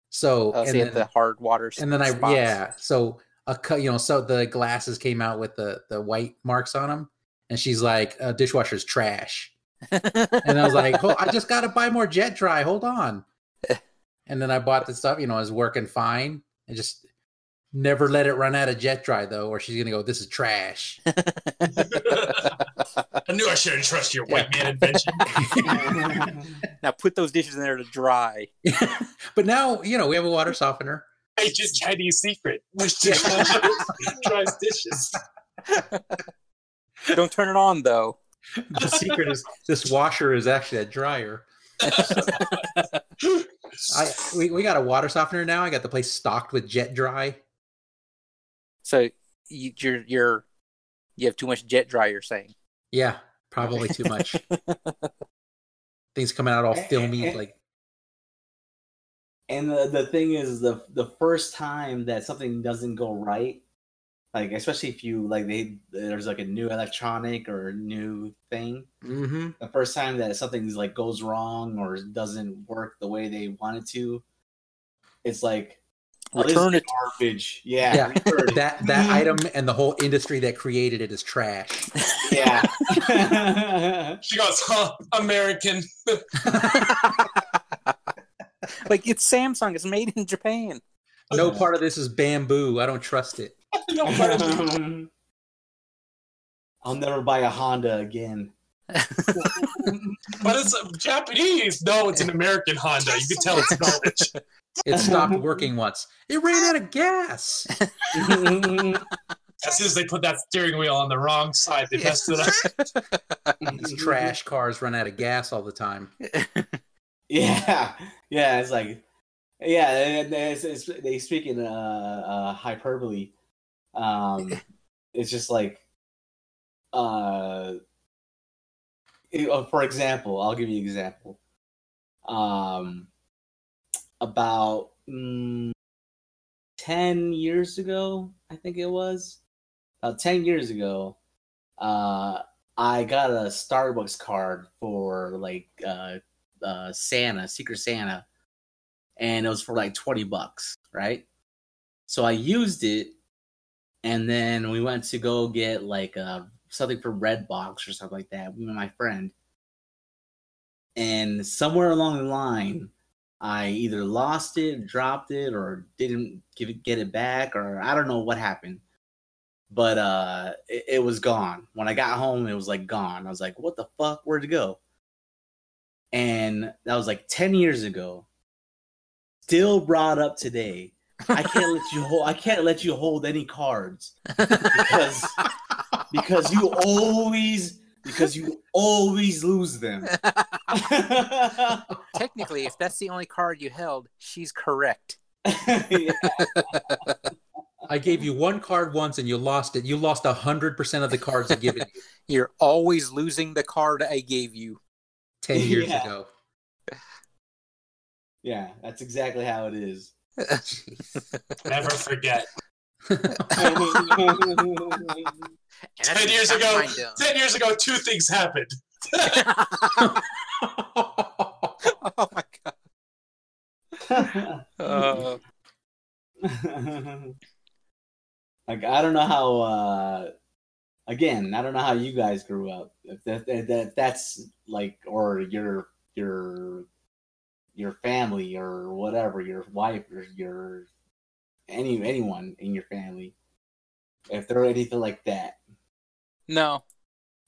so Oh, and then, the hard water. and then I spots. yeah, so a cut you know so the glasses came out with the the white marks on them, and she's like, uh, "Dishwasher's trash," and I was like, "Oh, I just got to buy more Jet Dry. Hold on," <laughs> and then I bought the stuff. You know, it was working fine, and just never let it run out of Jet Dry though, or she's gonna go, "This is trash." <laughs> I knew I shouldn't trust your white man invention. <laughs> now put those dishes in there to dry. <laughs> but now you know we have a water softener. Ancient Chinese secret, which Yeah. dries dishes. Don't turn it on though. the secret is this washer is actually a dryer. I we, we got a water softener now. I got the place stocked with jet dry. So you, you're you're you have too much jet dry. You're saying. Yeah, probably too much. <laughs> Things coming out all filmy. Like And the, the thing is, the the first time that something doesn't go right, like especially if you like they there's like a new electronic or a new thing, mhm. the first time that something's like goes wrong or doesn't work the way they want it to, it's like this is Return it. garbage. Yeah, Yeah, that that item and the whole industry that created it is trash. yeah. <laughs> She goes, huh, American. <laughs> like it's Samsung. It's made in Japan. no part of this is bamboo. I don't trust it. <laughs> No, but- I'll never buy a Honda again. but it's Japanese. No, it's an American Honda. You can tell it's garbage. It stopped <laughs> working once. It ran out of gas. As soon as they put that steering wheel on the wrong side, they messed it up. <laughs> These trash cars run out of gas all the time. <laughs> Yeah, yeah. It's like, yeah. And it's, it's, they speak in uh, uh, hyperbole. Um, it's just like, uh, it- uh, for example, I'll give you an example. Um, about mm, ten years ago, I think it was. About ten years ago, uh, I got a Starbucks card for like uh, uh, Santa, Secret Santa, and it was for like 20 bucks, right? So I used it, and then we went to go get like uh, something from Redbox or something like that, and my friend. And somewhere along the line, I either lost it, dropped it, or didn't give it, get it back, or I don't know what happened. But uh, it, it was gone. When I got home, it was like gone. I was like, "What the fuck? Where'd it go?" and that was like 10 years ago still brought up today i can't let you hold i can't let you hold any cards because because you <laughs> always because you always lose them <laughs> Technically, if that's the only card you held, she's correct. Yeah. <laughs> I gave you one card once and you lost it. You lost a hundred percent of the cards I given you <laughs> You're always losing the card I gave you. ten years Yeah. ago. yeah that's exactly how it is <laughs> Never forget. Ten years ago, what I done. ten years ago, two things happened. <laughs> oh my god. <laughs> Uh, like I don't know how. uh Again, I don't know how you guys grew up. If that, that, that that's like, or your your your family or whatever, your wife or your any anyone in your family, if they're anything like that. no.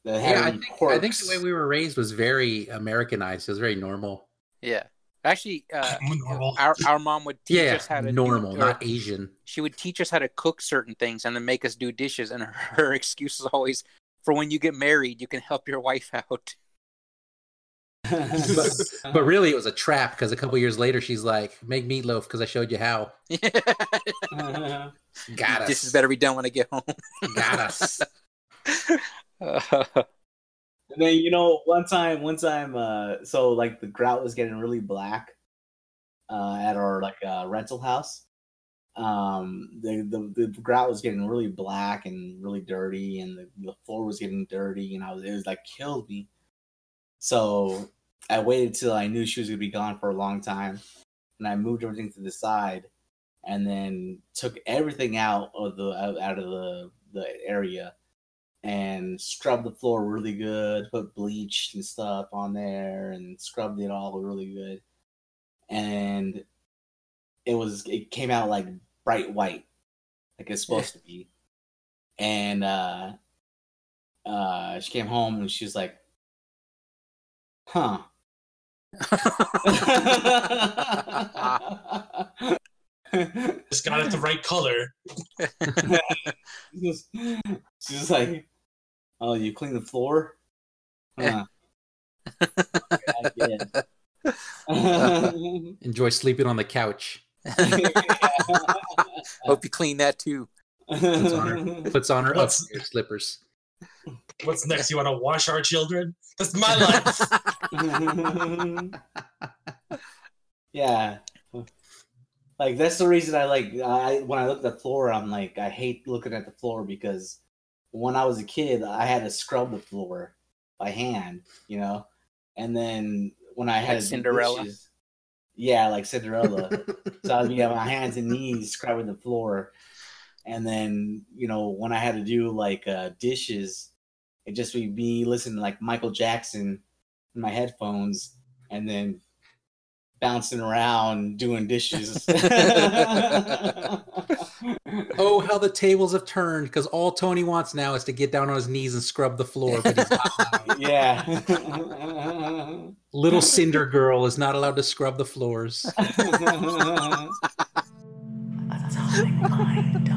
That have yeah, I any think, I think the way we were raised was very Americanized. It was very normal. Yeah. Actually, uh, <laughs> our our mom would teach Yeah, us how to normal, do, not Asian. She would teach us how to cook certain things and then make us do dishes. And her, <laughs> her excuse is always, "For when you get married, you can help your wife out." <laughs> But, but really, it was a trap because a couple years later, she's like, "Make meatloaf because I showed you how." Got us. This is better be done when I get home. Got us. <laughs> And then you know, one time, one time, uh, so like the grout was getting really black uh, at our like uh, rental house, um, the, the the grout was getting really black and really dirty, and the, the floor was getting dirty, and I was it was like killed me. So I waited till I knew she was gonna be gone for a long time, and I moved everything to the side, and then took everything out of the out, of the the area, and scrubbed the floor really good, put bleach and stuff on there, and scrubbed it all really good, and it was it came out like bright white, like it's supposed to be, and uh, uh, she came home and she was like, "Huh." <laughs> Just got it the right color. <laughs> She's just like, "Oh, you clean the floor?" Eh. Huh. I. <laughs> Enjoy sleeping on the couch. <laughs> Hope you clean that too. Puts on her, puts on her What's- upstairs slippers. What's next? You want to wash our children? That's my life. <laughs> yeah. Like that's the reason I like I when I look at the floor, I'm like I hate looking at the floor because when I was a kid, I had to scrub the floor by hand, you know, and then when I had Like Cinderella? dishes- yeah, like Cinderella. <laughs> so I'd be on my hands and knees scrubbing the floor, and then you know when I had to do like uh, dishes, it just would be listening to like Michael Jackson in my headphones, and then bouncing around doing dishes. <laughs> <laughs> Oh, how the tables have turned because all Tony wants now is to get down on his knees and scrub the floor. But he's not. yeah. Little Cinder Girl is not allowed to scrub the floors. <laughs> Atomic mind.